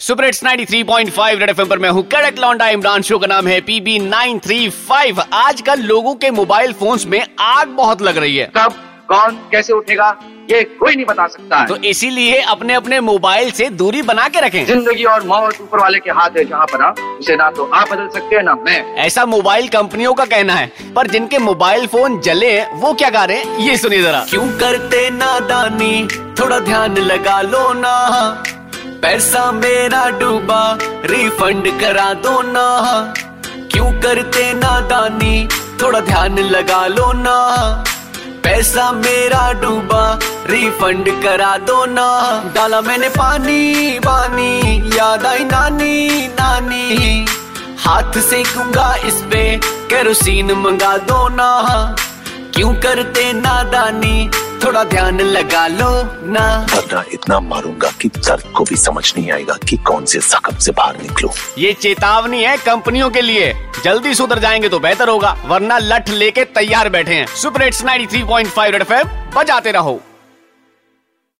Super hits 93.5 red FM पर मैं हूँ कड़क लौंडा इमरान। शो का नाम है पीबी 935 आजकल लोगों के मोबाइल फोन्स में आग बहुत लग रही है। कब कौन कैसे उठेगा ये कोई नहीं बता सकता है। तो इसीलिए अपने अपने मोबाइल से दूरी बना के रखें। ज़िंदगी और मौत ऊपर वाले के हाथ है जहाँ पर आप उसे ना तो आप बदल सकते हैं ना मैं। ऐसा मोबाइल कंपनियों का कहना है पर जिनके मोबाइल फ़ोन जले हैं वो क्या गा रहे हैं? ये सुनिए जरा। क्यों करते नादानी? थोड़ा ध्यान लगा लो ना। पैसा मेरा डूबा रिफंड करा दो ना। क्यों करते नादानी, थोड़ा ध्यान लगा लो ना। पैसा मेरा डूबा रिफंड करा दो ना। डाला मैंने पानी पानी याद आई नानी नानी। हाथ से दूँगा इस पे केरोसिन मंगा दो ना। क्यों करते नादानी थोड़ा ध्यान लगा लो ना। वरना इतना मारूँगा कि दर्द को भी समझ नहीं आएगा कि कौन से जख्म से बाहर निकलो। ये चेतावनी है कंपनियों के लिए। जल्दी सुधर जाएँगे तो बेहतर होगा वरना लठ लेके तैयार बैठे हैं। Super eights nine three point five बजाते रहो।